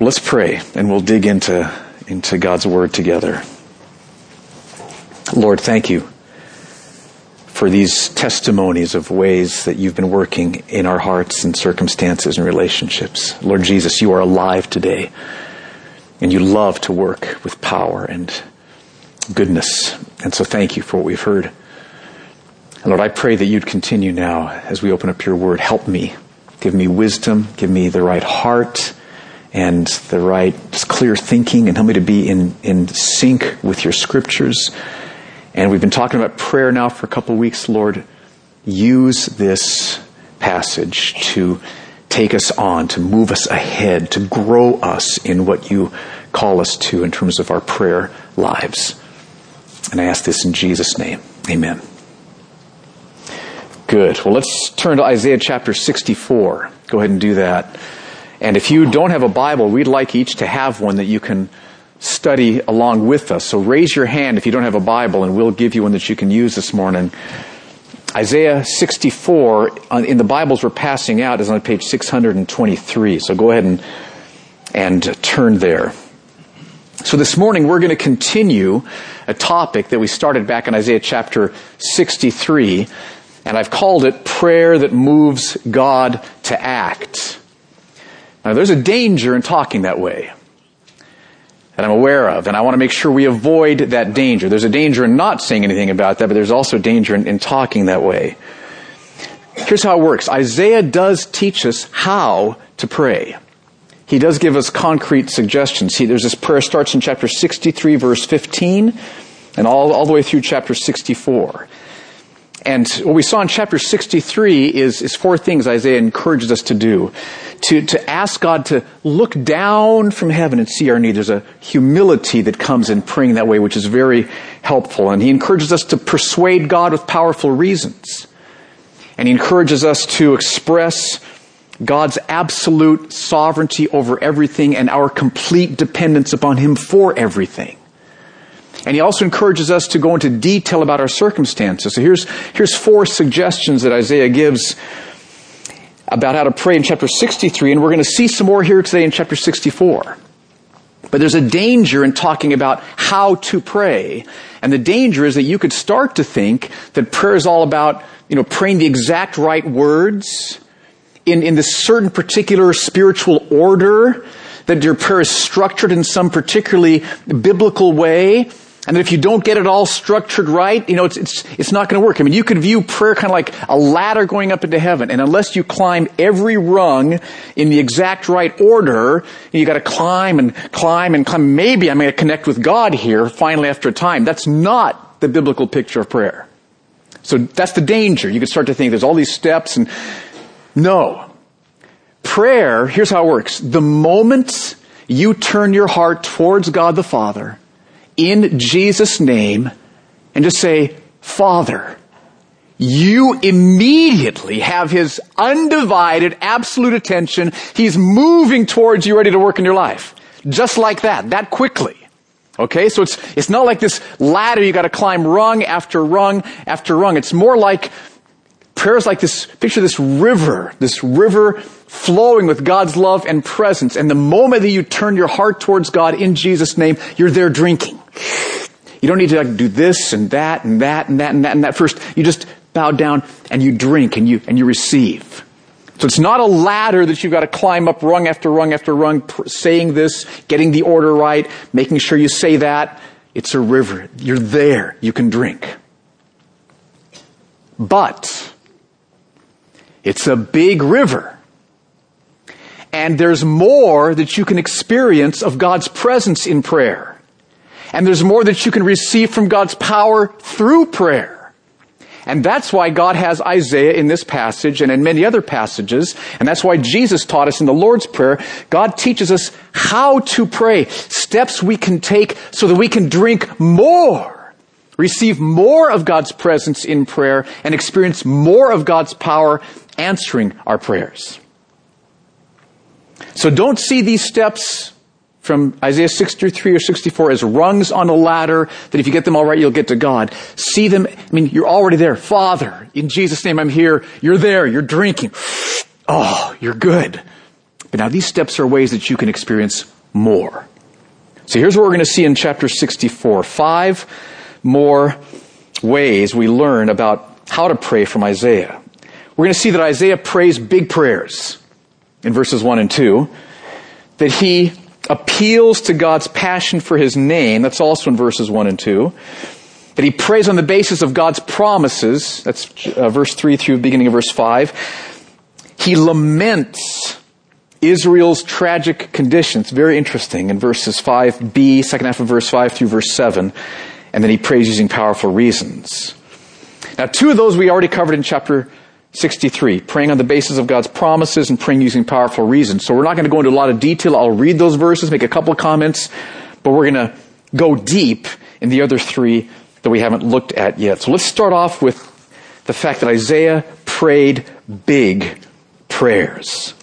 Let's pray and we'll dig into, into God's Word together. Lord, thank you for these testimonies of ways that you've been working in our hearts and circumstances and relationships. Lord Jesus, you are alive today and you love to work with power and goodness. And so thank you for what we've heard. And Lord, I pray that you'd continue now as we open up your word. Help me. Give me wisdom. Give me the right heart and the right clear thinking and help me to be in, in sync with your scriptures. And we've been talking about prayer now for a couple of weeks. Lord, use this passage to take us on, to move us ahead, to grow us in what you call us to in terms of our prayer lives. And I ask this in Jesus' name. Amen. Good. Well, let's turn to Isaiah chapter 64. Go ahead and do that. And if you don't have a Bible, we'd like each to have one that you can study along with us. So raise your hand if you don't have a Bible, and we'll give you one that you can use this morning. Isaiah 64 uh, in the Bibles we're passing out is on page 623. So go ahead and, and turn there. So this morning we're going to continue a topic that we started back in Isaiah chapter 63, and I've called it prayer that moves God to act. Now there's a danger in talking that way that I'm aware of, and I want to make sure we avoid that danger. There's a danger in not saying anything about that, but there's also danger in, in talking that way. Here's how it works. Isaiah does teach us how to pray. He does give us concrete suggestions. See, there's this prayer starts in chapter 63 verse 15 and all, all the way through chapter 64. And what we saw in chapter 63 is, is four things Isaiah encourages us to do to, to ask God to look down from heaven and see our need. There's a humility that comes in praying that way, which is very helpful. And he encourages us to persuade God with powerful reasons. And he encourages us to express God's absolute sovereignty over everything and our complete dependence upon him for everything. And he also encourages us to go into detail about our circumstances. So here's, here's four suggestions that Isaiah gives about how to pray in chapter 63, and we're going to see some more here today in chapter 64. But there's a danger in talking about how to pray. And the danger is that you could start to think that prayer is all about, you know, praying the exact right words in, in this certain particular spiritual order, that your prayer is structured in some particularly biblical way. And if you don't get it all structured right, you know, it's, it's, it's not going to work. I mean, you can view prayer kind of like a ladder going up into heaven. And unless you climb every rung in the exact right order, you got to climb and climb and climb. Maybe I'm going to connect with God here finally after a time. That's not the biblical picture of prayer. So that's the danger. You could start to think there's all these steps and no. Prayer, here's how it works. The moment you turn your heart towards God the Father, in Jesus' name and just say, Father, you immediately have his undivided, absolute attention. He's moving towards you, ready to work in your life. Just like that, that quickly. Okay, so it's, it's not like this ladder you gotta climb rung after rung after rung. It's more like, prayer is like this, picture this river, this river flowing with God's love and presence. And the moment that you turn your heart towards God in Jesus' name, you're there drinking. You don't need to like do this and that and that and that and that and that first. You just bow down and you drink and you, and you receive. So it's not a ladder that you've got to climb up rung after rung after rung, saying this, getting the order right, making sure you say that. It's a river. You're there. You can drink. But it's a big river. And there's more that you can experience of God's presence in prayer. And there's more that you can receive from God's power through prayer. And that's why God has Isaiah in this passage and in many other passages. And that's why Jesus taught us in the Lord's Prayer. God teaches us how to pray, steps we can take so that we can drink more, receive more of God's presence in prayer, and experience more of God's power answering our prayers. So don't see these steps from Isaiah 63 or 64 as rungs on a ladder that if you get them all right, you'll get to God. See them, I mean, you're already there. Father, in Jesus' name I'm here. You're there. You're drinking. Oh, you're good. But now these steps are ways that you can experience more. So here's what we're going to see in chapter 64. Five more ways we learn about how to pray from Isaiah. We're going to see that Isaiah prays big prayers in verses 1 and 2, that he appeals to God's passion for his name, that's also in verses 1 and 2, that he prays on the basis of God's promises, that's uh, verse 3 through beginning of verse 5. He laments Israel's tragic conditions. Very interesting in verses 5b, second half of verse 5 through verse 7. And then he prays using powerful reasons. Now, two of those we already covered in chapter 63, praying on the basis of God's promises and praying using powerful reasons. So we're not going to go into a lot of detail. I'll read those verses, make a couple of comments, but we're going to go deep in the other three that we haven't looked at yet. So let's start off with the fact that Isaiah prayed big prayers.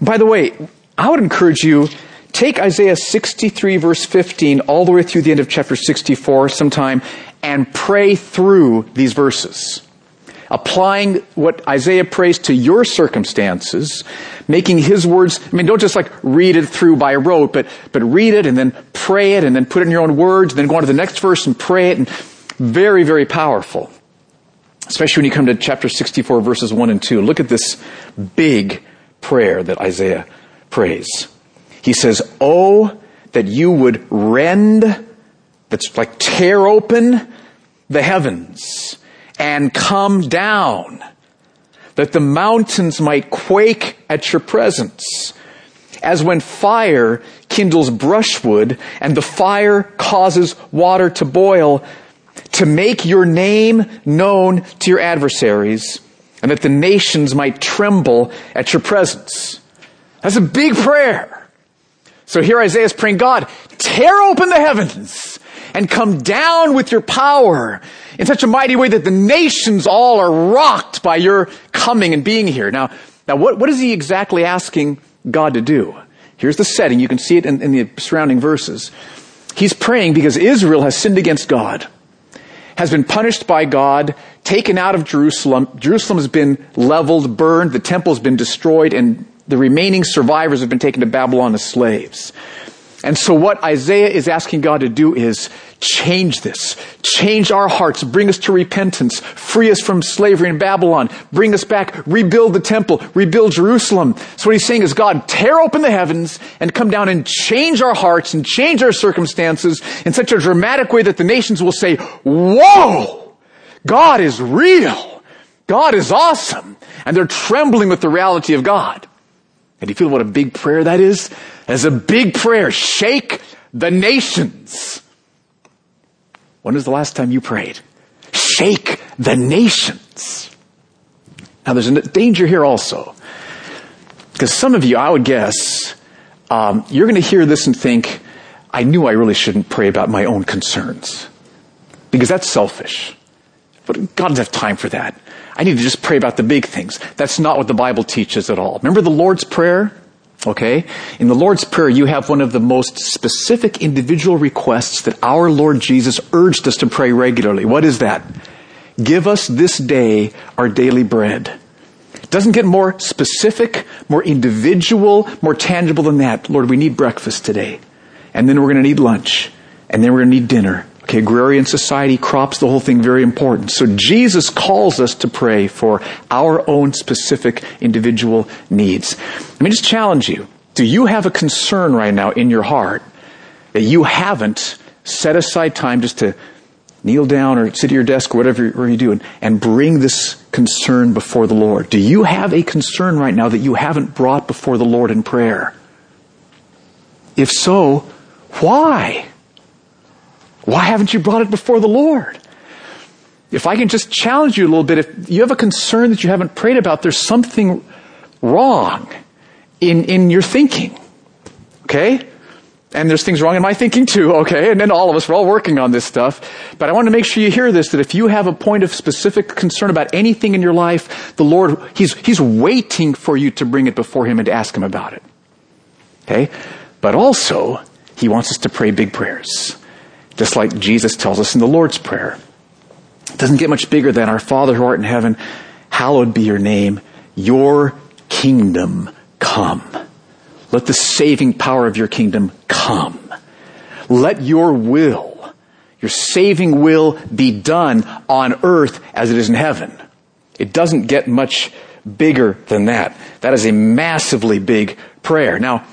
By the way, I would encourage you, take Isaiah 63 verse 15 all the way through the end of chapter 64 sometime and pray through these verses. Applying what Isaiah prays to your circumstances, making his words, I mean, don't just like read it through by rote, but, but read it and then pray it and then put it in your own words, and then go on to the next verse and pray it and very, very powerful. Especially when you come to chapter 64 verses 1 and 2. Look at this big prayer that Isaiah prays. He says, Oh, that you would rend, that's like tear open the heavens and come down, that the mountains might quake at your presence. As when fire kindles brushwood and the fire causes water to boil, to make your name known to your adversaries and that the nations might tremble at your presence. That's a big prayer. So here Isaiah is praying, God, tear open the heavens and come down with your power in such a mighty way that the nations all are rocked by your coming and being here. Now, now what, what is he exactly asking God to do? Here's the setting. You can see it in, in the surrounding verses. He's praying because Israel has sinned against God has been punished by God, taken out of Jerusalem. Jerusalem has been leveled, burned, the temple has been destroyed, and the remaining survivors have been taken to Babylon as slaves. And so what Isaiah is asking God to do is change this. Change our hearts. Bring us to repentance. Free us from slavery in Babylon. Bring us back. Rebuild the temple. Rebuild Jerusalem. So what he's saying is God, tear open the heavens and come down and change our hearts and change our circumstances in such a dramatic way that the nations will say, whoa! God is real. God is awesome. And they're trembling with the reality of God. And do you feel what a big prayer that is? As a big prayer. Shake the nations. When was the last time you prayed? Shake the nations. Now there's a danger here also. Because some of you, I would guess, um, you're going to hear this and think, I knew I really shouldn't pray about my own concerns. Because that's selfish. But God doesn't have time for that. I need to just pray about the big things. That's not what the Bible teaches at all. Remember the Lord's Prayer? Okay? In the Lord's Prayer, you have one of the most specific individual requests that our Lord Jesus urged us to pray regularly. What is that? Give us this day our daily bread. It doesn't get more specific, more individual, more tangible than that. Lord, we need breakfast today. And then we're going to need lunch. And then we're going to need dinner. Okay, agrarian society, crops, the whole thing, very important. So Jesus calls us to pray for our own specific individual needs. Let me just challenge you. Do you have a concern right now in your heart that you haven't set aside time just to kneel down or sit at your desk or whatever, whatever you do and, and bring this concern before the Lord? Do you have a concern right now that you haven't brought before the Lord in prayer? If so, why? Why haven't you brought it before the Lord? If I can just challenge you a little bit, if you have a concern that you haven't prayed about, there's something wrong in, in your thinking. Okay? And there's things wrong in my thinking too, okay? And then all of us, we're all working on this stuff. But I want to make sure you hear this, that if you have a point of specific concern about anything in your life, the Lord, He's, He's waiting for you to bring it before Him and to ask Him about it. Okay? But also, He wants us to pray big prayers. Just like Jesus tells us in the Lord's Prayer. It doesn't get much bigger than our Father who art in heaven, hallowed be your name, your kingdom come. let the saving power of your kingdom come. Let your will, your saving will be done on earth as it is in heaven. It doesn't get much bigger than that. That is a massively big prayer. Now,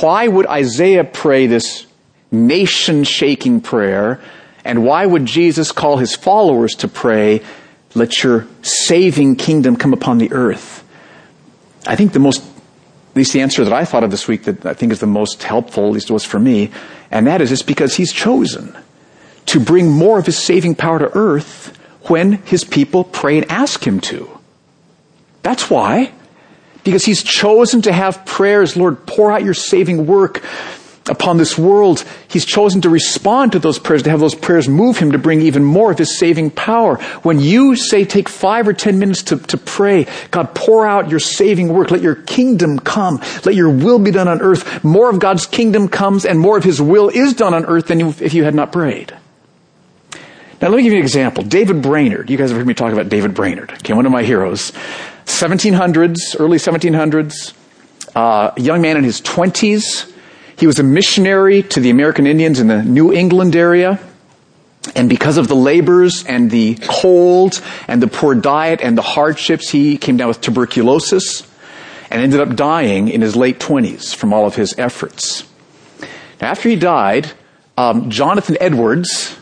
why would Isaiah pray this nation shaking prayer? And why would Jesus call his followers to pray, let your saving kingdom come upon the earth? I think the most, at least the answer that I thought of this week that I think is the most helpful, at least it was for me, and that is it's because he's chosen to bring more of his saving power to earth when his people pray and ask him to. That's why. Because he's chosen to have prayers, Lord, pour out your saving work upon this world. He's chosen to respond to those prayers, to have those prayers move him to bring even more of his saving power. When you say take five or ten minutes to, to pray, God, pour out your saving work. Let your kingdom come. Let your will be done on earth. More of God's kingdom comes and more of his will is done on earth than if you had not prayed. Now let me give you an example. David Brainerd. You guys have heard me talk about David Brainerd. Okay, one of my heroes. 1700s, early 1700s, uh, young man in his 20s. He was a missionary to the American Indians in the New England area. And because of the labors and the cold and the poor diet and the hardships, he came down with tuberculosis and ended up dying in his late 20s from all of his efforts. Now, after he died, um, Jonathan Edwards,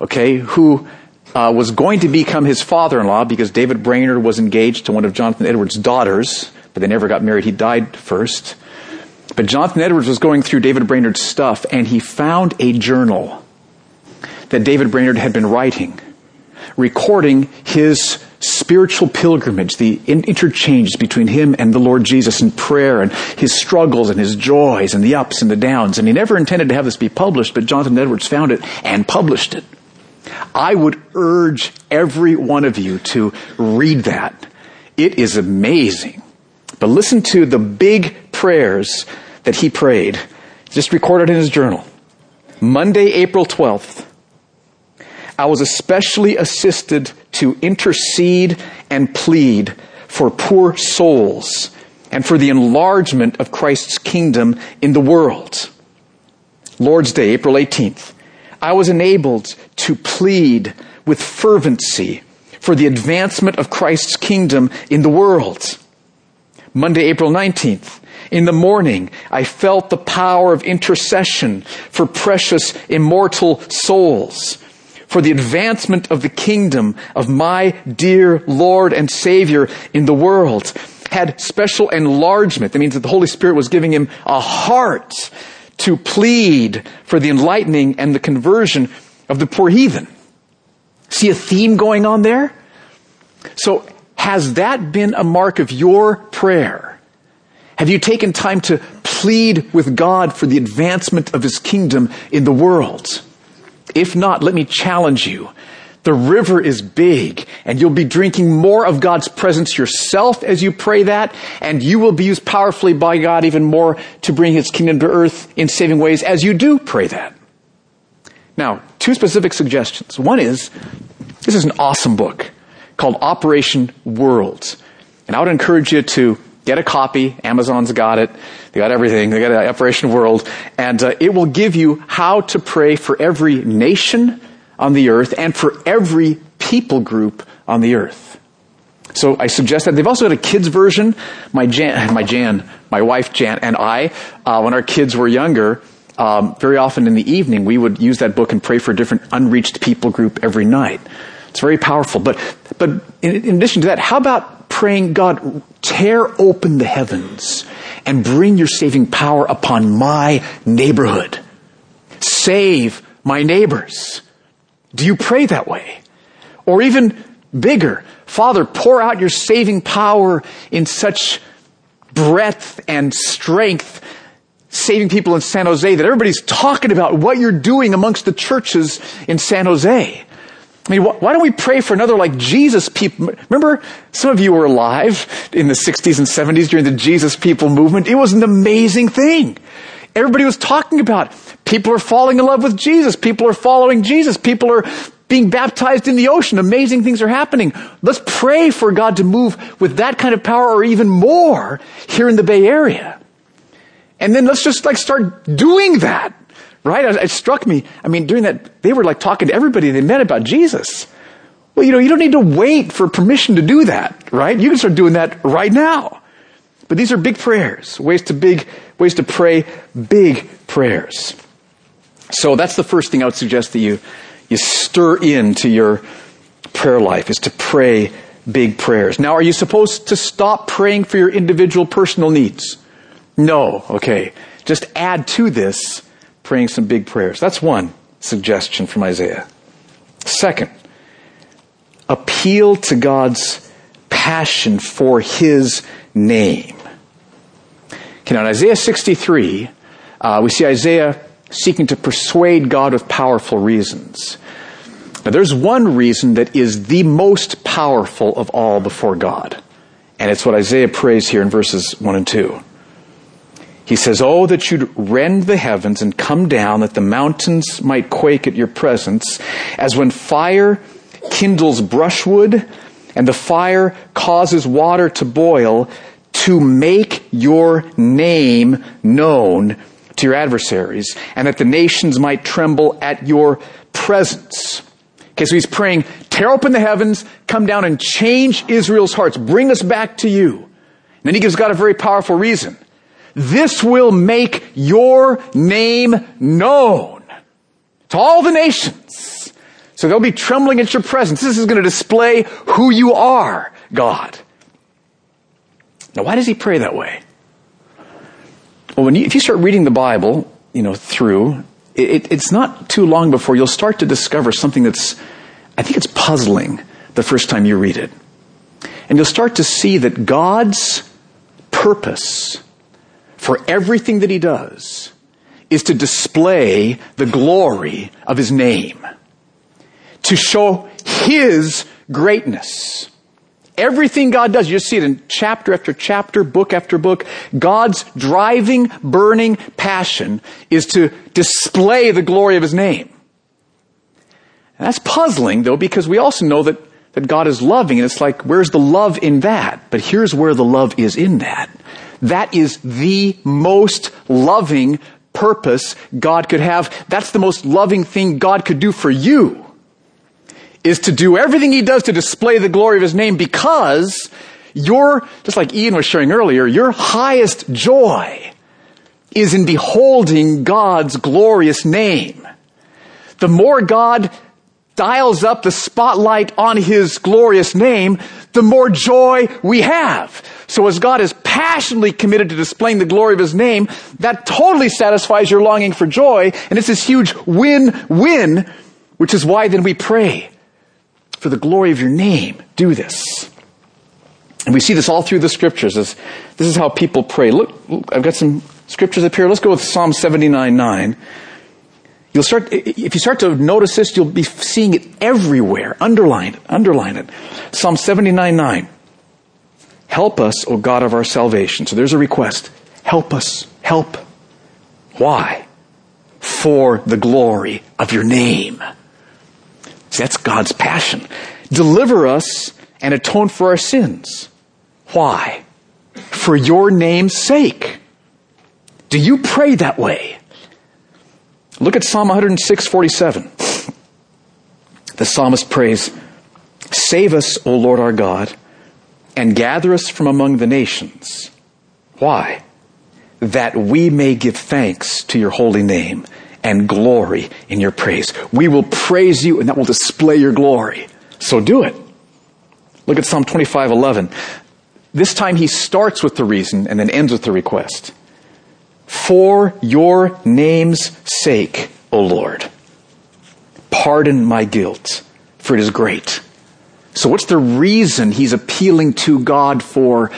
okay, who uh, was going to become his father-in-law because David Brainerd was engaged to one of Jonathan Edwards' daughters, but they never got married. He died first. But Jonathan Edwards was going through David Brainerd's stuff and he found a journal that David Brainerd had been writing, recording his spiritual pilgrimage, the interchanges between him and the Lord Jesus in prayer and his struggles and his joys and the ups and the downs. And he never intended to have this be published, but Jonathan Edwards found it and published it. I would urge every one of you to read that. It is amazing. But listen to the big prayers that he prayed, just recorded in his journal. Monday, April 12th. I was especially assisted to intercede and plead for poor souls and for the enlargement of Christ's kingdom in the world. Lord's Day, April 18th. I was enabled to plead with fervency for the advancement of Christ's kingdom in the world. Monday, April 19th. In the morning, I felt the power of intercession for precious immortal souls, for the advancement of the kingdom of my dear Lord and Savior in the world. Had special enlargement. That means that the Holy Spirit was giving him a heart to plead for the enlightening and the conversion of the poor heathen. See a theme going on there? So has that been a mark of your prayer? Have you taken time to plead with God for the advancement of His kingdom in the world? If not, let me challenge you. The river is big and you'll be drinking more of God's presence yourself as you pray that and you will be used powerfully by God even more to bring His kingdom to earth in saving ways as you do pray that. Now, two specific suggestions. One is, this is an awesome book called Operation World. And I would encourage you to get a copy. Amazon's got it. They got everything. They got the Operation World. And uh, it will give you how to pray for every nation, on the earth and for every people group on the earth. So I suggest that. They've also got a kids version. My Jan, my Jan, my wife Jan and I, uh, when our kids were younger, um, very often in the evening, we would use that book and pray for a different unreached people group every night. It's very powerful. But, but in, in addition to that, how about praying, God, tear open the heavens and bring your saving power upon my neighborhood. Save my neighbors. Do you pray that way? Or even bigger, Father, pour out your saving power in such breadth and strength, saving people in San Jose that everybody's talking about what you're doing amongst the churches in San Jose. I mean, why don't we pray for another like Jesus people? Remember, some of you were alive in the 60s and 70s during the Jesus people movement. It was an amazing thing. Everybody was talking about People are falling in love with Jesus. People are following Jesus. People are being baptized in the ocean. Amazing things are happening. Let's pray for God to move with that kind of power or even more here in the Bay Area. And then let's just like start doing that. Right? It struck me. I mean, during that, they were like talking to everybody they met about Jesus. Well, you know, you don't need to wait for permission to do that, right? You can start doing that right now. But these are big prayers, ways to big, ways to pray big prayers. So that's the first thing I would suggest that you, you stir into your prayer life is to pray big prayers. Now, are you supposed to stop praying for your individual personal needs? No. Okay. Just add to this praying some big prayers. That's one suggestion from Isaiah. Second, appeal to God's passion for His name. Okay, now in Isaiah 63, uh, we see Isaiah seeking to persuade God with powerful reasons. Now there's one reason that is the most powerful of all before God. And it's what Isaiah prays here in verses 1 and 2. He says, Oh, that you'd rend the heavens and come down, that the mountains might quake at your presence, as when fire kindles brushwood and the fire causes water to boil, to make your name known to your adversaries, and that the nations might tremble at your presence. Okay, so he's praying, tear open the heavens, come down and change Israel's hearts, bring us back to you. And then he gives God a very powerful reason. This will make your name known to all the nations. So they'll be trembling at your presence. This is going to display who you are, God. Now, why does he pray that way? Well, when you, if you start reading the Bible, you know, through, it, it's not too long before you'll start to discover something that's, I think it's puzzling the first time you read it. And you'll start to see that God's purpose for everything that he does is to display the glory of his name, to show his greatness. Everything God does, you see it in chapter after chapter, book after book. God's driving, burning passion is to display the glory of his name. That's puzzling though, because we also know that, that God is loving, and it's like, where's the love in that? But here's where the love is in that. That is the most loving purpose God could have. That's the most loving thing God could do for you. Is to do everything He does to display the glory of His name because your, just like Ian was sharing earlier, your highest joy is in beholding God's glorious name. The more God dials up the spotlight on His glorious name, the more joy we have. So as God is passionately committed to displaying the glory of His name, that totally satisfies your longing for joy, and it's this huge win-win, which is why then we pray for the glory of your name. Do this. And we see this all through the scriptures. This, this is how people pray. Look, look, I've got some scriptures up here. Let's go with Psalm 79, 9. You'll start, if you start to notice this, you'll be seeing it everywhere. Underline it, underline it. Psalm 79, 9. Help us, O God of our salvation. So there's a request. Help us. Help. Why? For the glory of your name. See, that's God's passion. Deliver us and atone for our sins. Why? For your name's sake. Do you pray that way? Look at Psalm 106, 47. The psalmist prays, Save us, O Lord our God, and gather us from among the nations. Why? That we may give thanks to your holy name and glory in your praise. We will praise you and that will display your glory. So do it. Look at Psalm 25, 11. This time he starts with the reason and then ends with the request. For your name's sake, O Lord, pardon my guilt, for it is great. So what's the reason he's appealing to God for,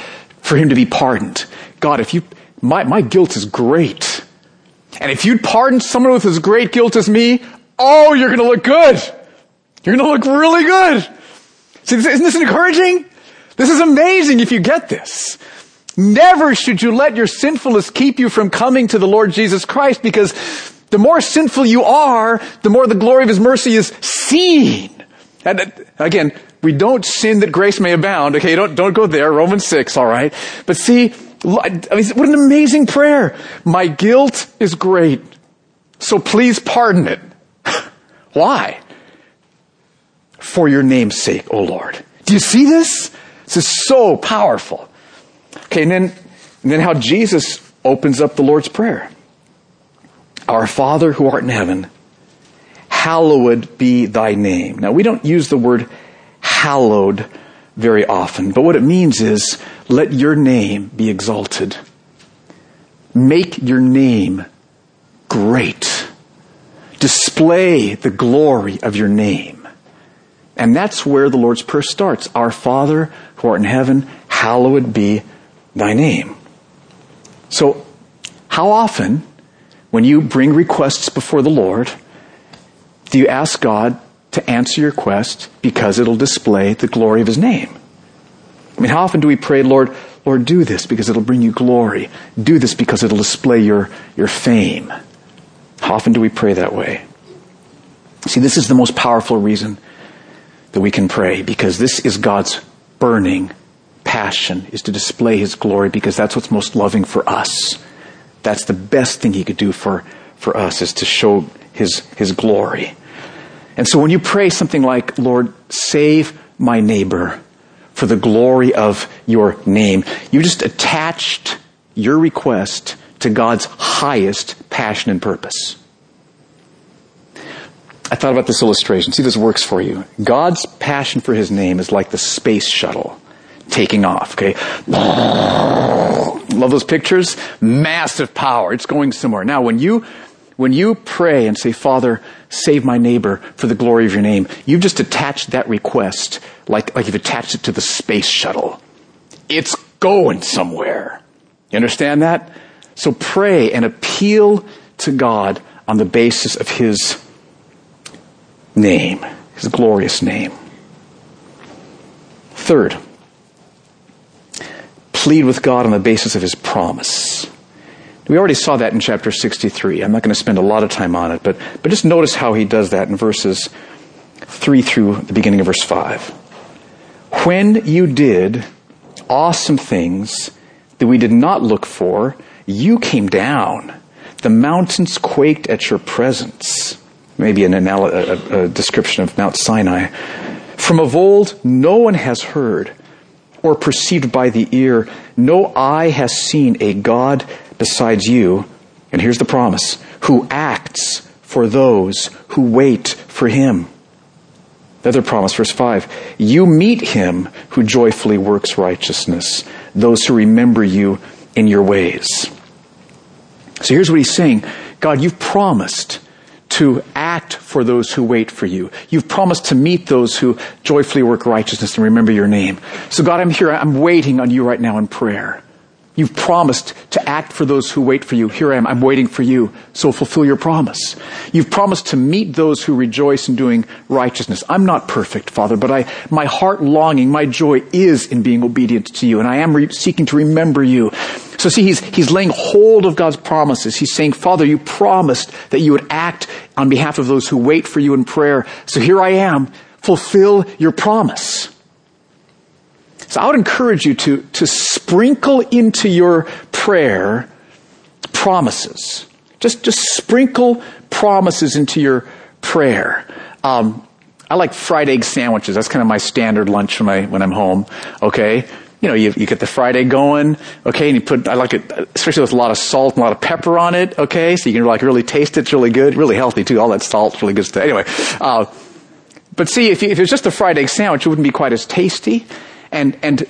for him to be pardoned? God, if you, my, my guilt is great. And if you'd pardon someone with as great guilt as me, oh, you're gonna look good. You're gonna look really good. See, isn't this encouraging? This is amazing if you get this. Never should you let your sinfulness keep you from coming to the Lord Jesus Christ because the more sinful you are, the more the glory of His mercy is seen. And uh, again, we don't sin that grace may abound. Okay, don't, don't go there. Romans 6, alright. But see, I mean, what an amazing prayer. My guilt is great, so please pardon it. Why? For your name's sake, O Lord. Do you see this? This is so powerful. Okay, and then, and then how Jesus opens up the Lord's Prayer. Our Father who art in heaven, hallowed be thy name. Now we don't use the word hallowed very often, but what it means is let your name be exalted. Make your name great. Display the glory of your name. And that's where the Lord's Prayer starts. Our Father who art in heaven, hallowed be thy name. So, how often, when you bring requests before the Lord, do you ask God to answer your quest because it'll display the glory of his name? I mean, how often do we pray, Lord, Lord, do this because it'll bring you glory. Do this because it'll display your, your fame. How often do we pray that way? See, this is the most powerful reason that we can pray because this is God's burning passion is to display his glory because that's what's most loving for us. That's the best thing he could do for, for us is to show his, his glory. And so when you pray something like, Lord, save my neighbor for the glory of your name, you just attached your request to God's highest passion and purpose. I thought about this illustration. See if this works for you. God's passion for his name is like the space shuttle taking off, okay? Love those pictures? Massive power. It's going somewhere. Now, when you, when you pray and say, Father, save my neighbor for the glory of your name, you've just attached that request like, like you've attached it to the space shuttle. It's going somewhere. You understand that? So pray and appeal to God on the basis of His name, His glorious name. Third, plead with God on the basis of his promise. We already saw that in chapter 63. I'm not going to spend a lot of time on it, but, but just notice how he does that in verses 3 through the beginning of verse 5. When you did awesome things that we did not look for, you came down. The mountains quaked at your presence. Maybe an anal- a, a description of Mount Sinai. From of old, no one has heard or perceived by the ear. No eye has seen a God besides you. And here's the promise who acts for those who wait for him. The other promise, verse 5 You meet him who joyfully works righteousness, those who remember you in your ways. So here's what he's saying God, you've promised to act for those who wait for you. You've promised to meet those who joyfully work righteousness and remember your name. So God, I'm here. I'm waiting on you right now in prayer. You've promised to act for those who wait for you. Here I am. I'm waiting for you. So fulfill your promise. You've promised to meet those who rejoice in doing righteousness. I'm not perfect, Father, but I, my heart longing, my joy is in being obedient to you, and I am re- seeking to remember you. So see, he's, he's laying hold of God's promises. He's saying, Father, you promised that you would act on behalf of those who wait for you in prayer. So here I am. Fulfill your promise. So I would encourage you to, to sprinkle into your prayer promises. Just, just sprinkle promises into your prayer. Um, I like fried egg sandwiches. That's kind of my standard lunch when I when I'm home. Okay, you know, you, you get the Friday going. Okay, and you put I like it especially with a lot of salt and a lot of pepper on it. Okay, so you can like really taste it. It's really good, really healthy too. All that salt, really good stuff. Anyway, uh, but see, if, you, if it's just a fried egg sandwich, it wouldn't be quite as tasty. And, and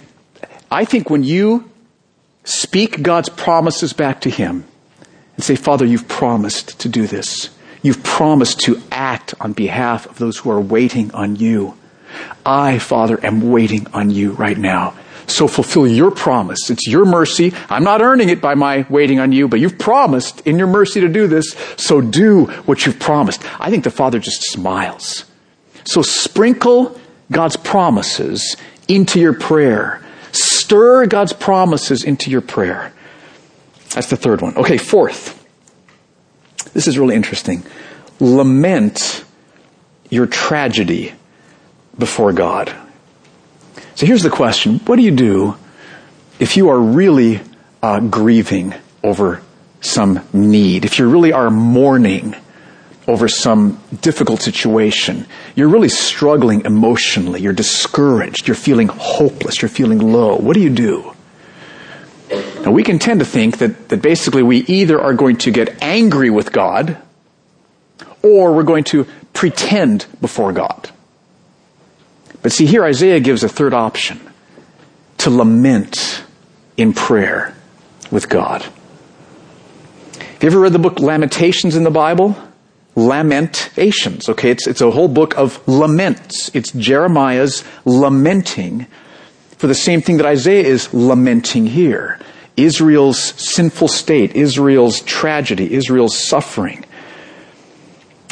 I think when you speak God's promises back to Him and say, Father, you've promised to do this. You've promised to act on behalf of those who are waiting on you. I, Father, am waiting on you right now. So fulfill your promise. It's your mercy. I'm not earning it by my waiting on you, but you've promised in your mercy to do this. So do what you've promised. I think the Father just smiles. So sprinkle God's promises into your prayer. Stir God's promises into your prayer. That's the third one. Okay, fourth. This is really interesting. Lament your tragedy before God. So here's the question. What do you do if you are really uh, grieving over some need, if you really are mourning over some difficult situation, you're really struggling emotionally, you're discouraged, you're feeling hopeless, you're feeling low, what do you do? Now we can tend to think that, that basically we either are going to get angry with God or we're going to pretend before God. But see here Isaiah gives a third option to lament in prayer with God. Have you ever read the book Lamentations in the Bible? Lamentations, okay? It's, it's a whole book of laments. It's Jeremiah's lamenting for the same thing that Isaiah is lamenting here. Israel's sinful state, Israel's tragedy, Israel's suffering.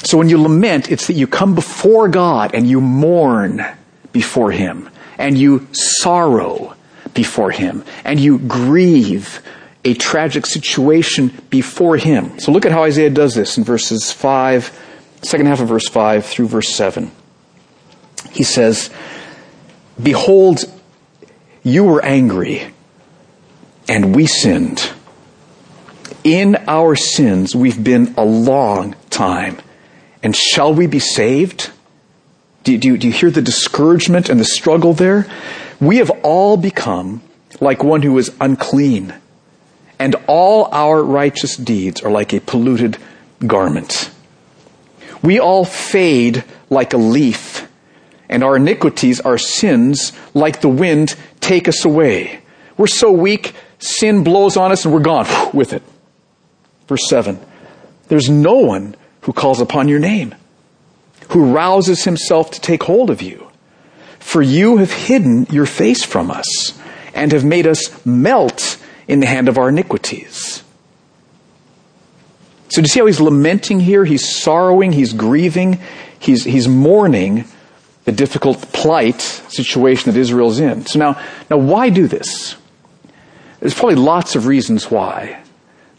So when you lament, it's that you come before God and you mourn before Him and you sorrow before Him and you grieve a tragic situation before Him. So look at how Isaiah does this in verses 5, second half of verse 5 through verse 7. He says, Behold, you were angry and we sinned. In our sins, we've been a long time. And shall we be saved? Do, do, do you hear the discouragement and the struggle there? We have all become like one who is unclean, and all our righteous deeds are like a polluted garment. We all fade like a leaf, and our iniquities, our sins, like the wind, take us away. We're so weak, sin blows on us and we're gone with it. Verse 7. There's no one who calls upon your name, who rouses himself to take hold of you. For you have hidden your face from us and have made us melt in the hand of our iniquities. So do you see how he's lamenting here? He's sorrowing, he's grieving, he's, he's mourning the difficult plight situation that Israel's in. So now, now why do this? There's probably lots of reasons why.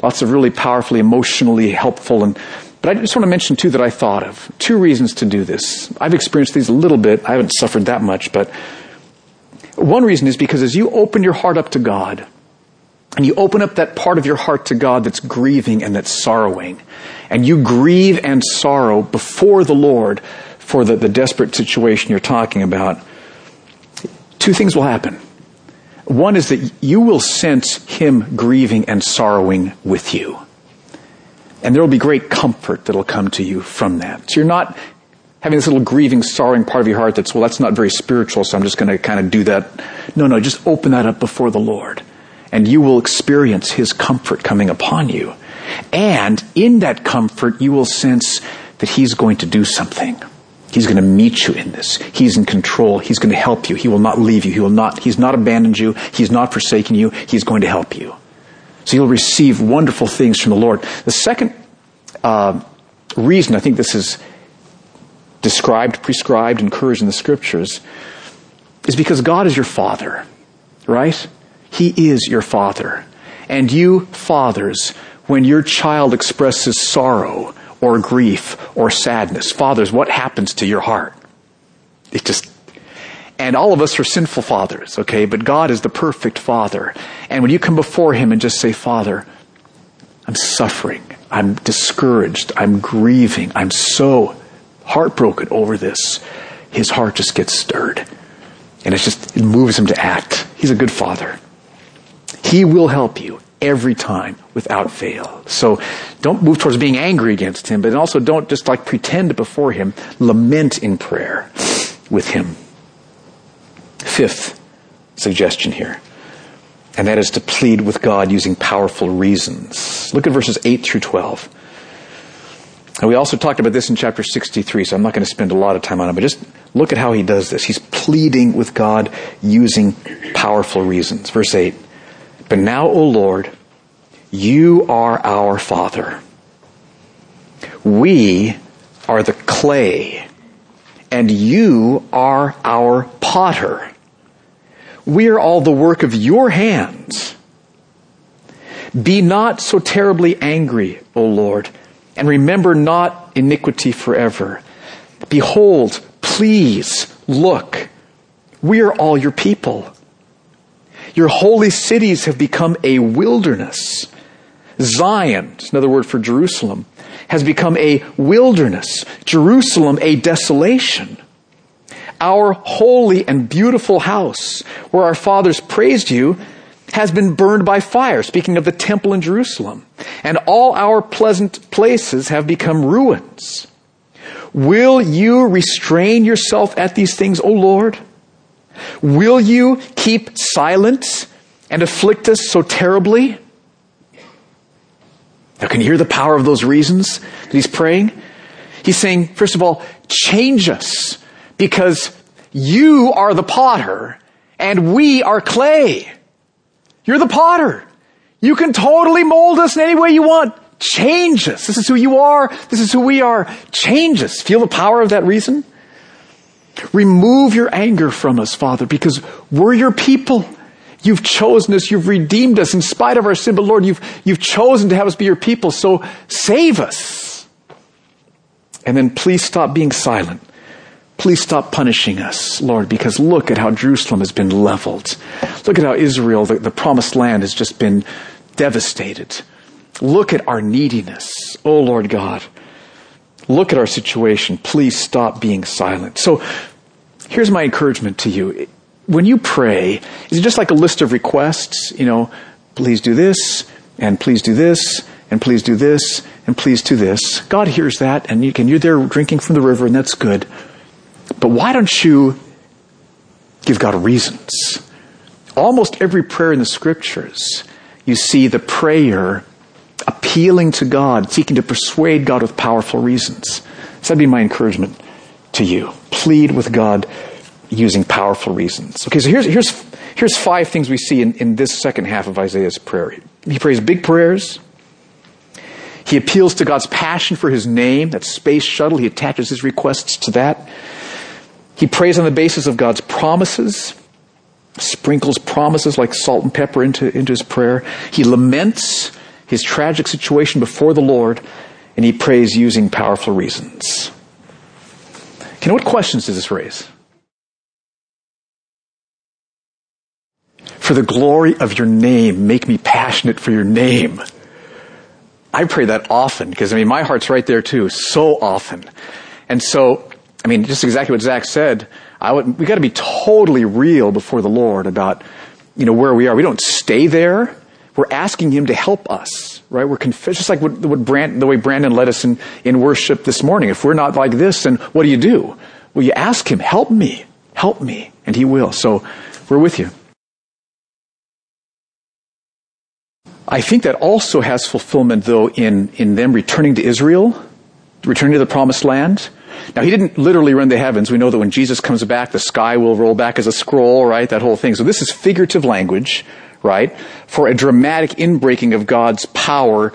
Lots of really powerfully, emotionally helpful and but I just want to mention two that I thought of. Two reasons to do this. I've experienced these a little bit. I haven't suffered that much, but one reason is because as you open your heart up to God, and you open up that part of your heart to God that's grieving and that's sorrowing, and you grieve and sorrow before the Lord for the, the desperate situation you're talking about, two things will happen. One is that you will sense Him grieving and sorrowing with you. And there will be great comfort that'll come to you from that. So you're not having this little grieving, sorrowing part of your heart that's, well, that's not very spiritual, so I'm just going to kind of do that. No, no, just open that up before the Lord. And you will experience His comfort coming upon you. And in that comfort, you will sense that He's going to do something. He's going to meet you in this. He's in control. He's going to help you. He will not leave you. He will not, He's not abandoned you. He's not forsaken you. He's going to help you. So you'll receive wonderful things from the Lord. The second uh, reason I think this is described, prescribed, encouraged in the scriptures is because God is your father, right? He is your father. And you fathers, when your child expresses sorrow or grief or sadness, fathers, what happens to your heart? It just and all of us are sinful fathers, okay? But God is the perfect father. And when you come before Him and just say, Father, I'm suffering. I'm discouraged. I'm grieving. I'm so heartbroken over this. His heart just gets stirred. And it's just, it moves him to act. He's a good father. He will help you every time without fail. So don't move towards being angry against him, but also don't just like pretend before him. Lament in prayer with him. Fifth suggestion here, and that is to plead with God using powerful reasons. Look at verses 8 through 12. And we also talked about this in chapter 63, so I'm not going to spend a lot of time on it, but just look at how he does this. He's pleading with God using powerful reasons. Verse 8 But now, O Lord, you are our Father. We are the clay, and you are our potter. We are all the work of your hands. Be not so terribly angry, O Lord, and remember not iniquity forever. Behold, please look. We are all your people. Your holy cities have become a wilderness. Zion, another word for Jerusalem, has become a wilderness. Jerusalem, a desolation. Our holy and beautiful house, where our fathers praised you, has been burned by fire, speaking of the temple in Jerusalem. And all our pleasant places have become ruins. Will you restrain yourself at these things, O Lord? Will you keep silent and afflict us so terribly? Now, can you hear the power of those reasons that he's praying? He's saying, first of all, change us because you are the potter and we are clay. You're the potter. You can totally mold us in any way you want. Change us. This is who you are. This is who we are. Change us. Feel the power of that reason? Remove your anger from us, Father, because we're your people. You've chosen us. You've redeemed us in spite of our sin. But Lord, you've, you've chosen to have us be your people. So save us. And then please stop being silent. Please stop punishing us, Lord, because look at how Jerusalem has been leveled. Look at how Israel, the, the promised land, has just been devastated. Look at our neediness. Oh, Lord God. Look at our situation. Please stop being silent. So, here's my encouragement to you. When you pray, is it just like a list of requests? You know, please do this, and please do this, and please do this, and please do this. God hears that, and you can, you're there drinking from the river, and that's good. But why don't you give God reasons? Almost every prayer in the scriptures, you see the prayer appealing to God, seeking to persuade God with powerful reasons. So that'd be my encouragement to you. Plead with God using powerful reasons. Okay, so here's, here's, here's five things we see in, in this second half of Isaiah's prayer. He prays big prayers. He appeals to God's passion for his name, that space shuttle. He attaches his requests to that. He prays on the basis of God's promises, sprinkles promises like salt and pepper into, into his prayer. He laments his tragic situation before the Lord, and he prays using powerful reasons. Know, what questions does this raise? For the glory of your name, make me passionate for your name. I pray that often because I mean, my heart's right there too, so often. And so I mean, just exactly what Zach said. I would, we got to be totally real before the Lord about, you know, where we are. We don't stay there. We're asking Him to help us, right? We're conf- just like what, what Brand, the way Brandon led us in, in worship this morning. If we're not like this, then what do you do? Well, you ask Him, help me, help me, and He will. So we're with you. I think that also has fulfillment, though, in, in them returning to Israel, returning to the promised land. Now, he didn't literally rend the heavens. We know that when Jesus comes back, the sky will roll back as a scroll, right? That whole thing. So this is figurative language, right? For a dramatic inbreaking of God's power,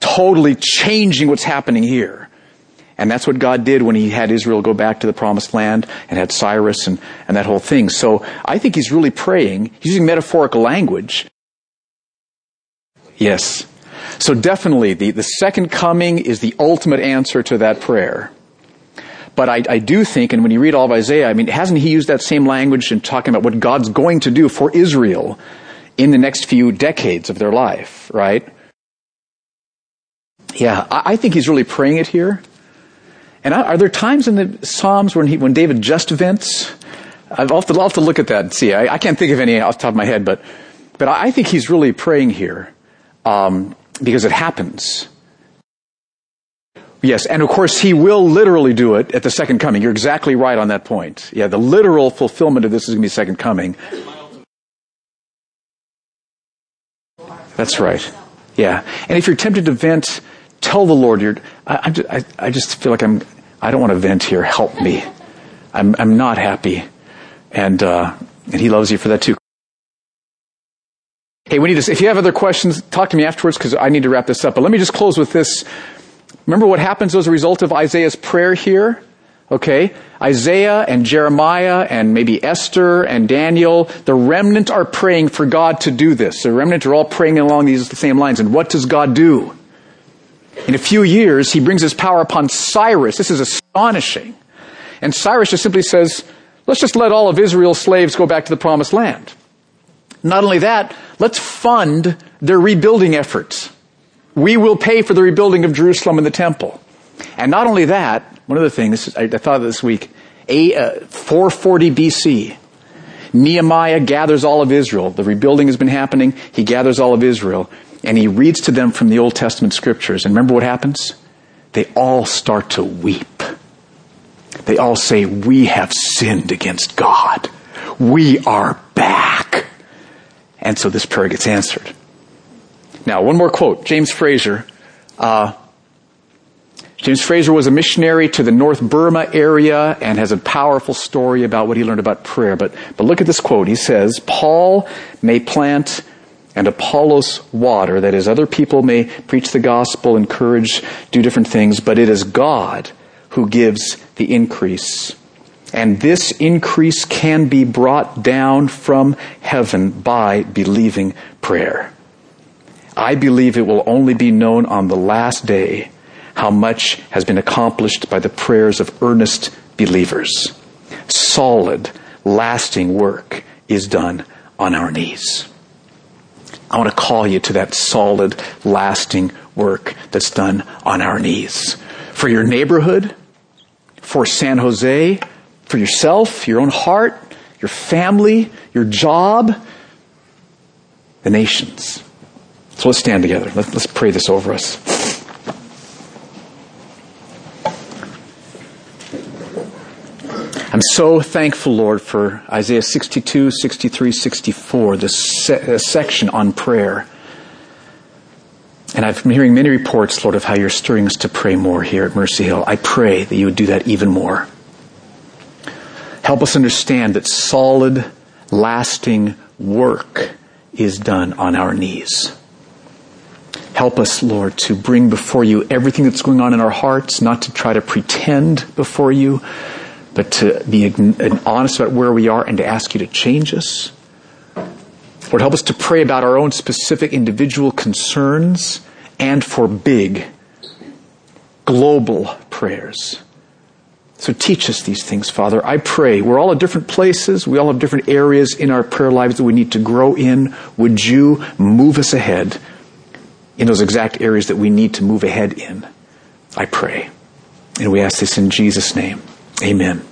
totally changing what's happening here. And that's what God did when he had Israel go back to the promised land and had Cyrus and, and that whole thing. So I think he's really praying. He's using metaphorical language. Yes. So definitely the, the second coming is the ultimate answer to that prayer. But I, I do think, and when you read all of Isaiah, I mean, hasn't he used that same language in talking about what God's going to do for Israel in the next few decades of their life, right? Yeah, I, I think he's really praying it here. And are there times in the Psalms when he, when David just vents? I'll have to, I'll have to look at that and see. I, I, can't think of any off the top of my head, but, but I think he's really praying here, um, because it happens. Yes, and of course he will literally do it at the second coming. You're exactly right on that point. Yeah, the literal fulfillment of this is going to be second coming. That's right. Yeah, and if you're tempted to vent, tell the Lord. You're. I, I, I just feel like I'm. I don't want to vent here. Help me. I'm. I'm not happy, and uh, and He loves you for that too. Hey, we need to. If you have other questions, talk to me afterwards because I need to wrap this up. But let me just close with this Remember what happens as a result of Isaiah's prayer here? Okay? Isaiah and Jeremiah and maybe Esther and Daniel, the remnant are praying for God to do this. The remnant are all praying along these same lines. And what does God do? In a few years, he brings his power upon Cyrus. This is astonishing. And Cyrus just simply says, let's just let all of Israel's slaves go back to the promised land. Not only that, let's fund their rebuilding efforts. We will pay for the rebuilding of Jerusalem and the temple. And not only that, one of the things, I, thought this week, a, uh, 440 BC, Nehemiah gathers all of Israel. The rebuilding has been happening. He gathers all of Israel and he reads to them from the Old Testament scriptures. And remember what happens? They all start to weep. They all say, we have sinned against God. We are back. And so this prayer gets answered. Now, one more quote. James Fraser, uh, James Fraser was a missionary to the North Burma area and has a powerful story about what he learned about prayer. But, but look at this quote. He says, Paul may plant and Apollos water. That is, other people may preach the gospel, encourage, do different things, but it is God who gives the increase. And this increase can be brought down from heaven by believing prayer. I believe it will only be known on the last day how much has been accomplished by the prayers of earnest believers. Solid, lasting work is done on our knees. I want to call you to that solid, lasting work that's done on our knees. For your neighborhood, for San Jose, for yourself, your own heart, your family, your job, the nations. So let's stand together. Let's, pray this over us. I'm so thankful, Lord, for Isaiah 62, 63, 64, this se- section on prayer. And I've been hearing many reports, Lord, of how you're stirring us to pray more here at Mercy Hill. I pray that you would do that even more. Help us understand that solid, lasting work is done on our knees. Help us, Lord, to bring before you everything that's going on in our hearts, not to try to pretend before you, but to be honest about where we are and to ask you to change us. Lord, help us to pray about our own specific individual concerns and for big, global prayers. So teach us these things, Father. I pray. We're all at different places. We all have different areas in our prayer lives that we need to grow in. Would you move us ahead in those exact areas that we need to move ahead in? I pray. And we ask this in Jesus' name. Amen.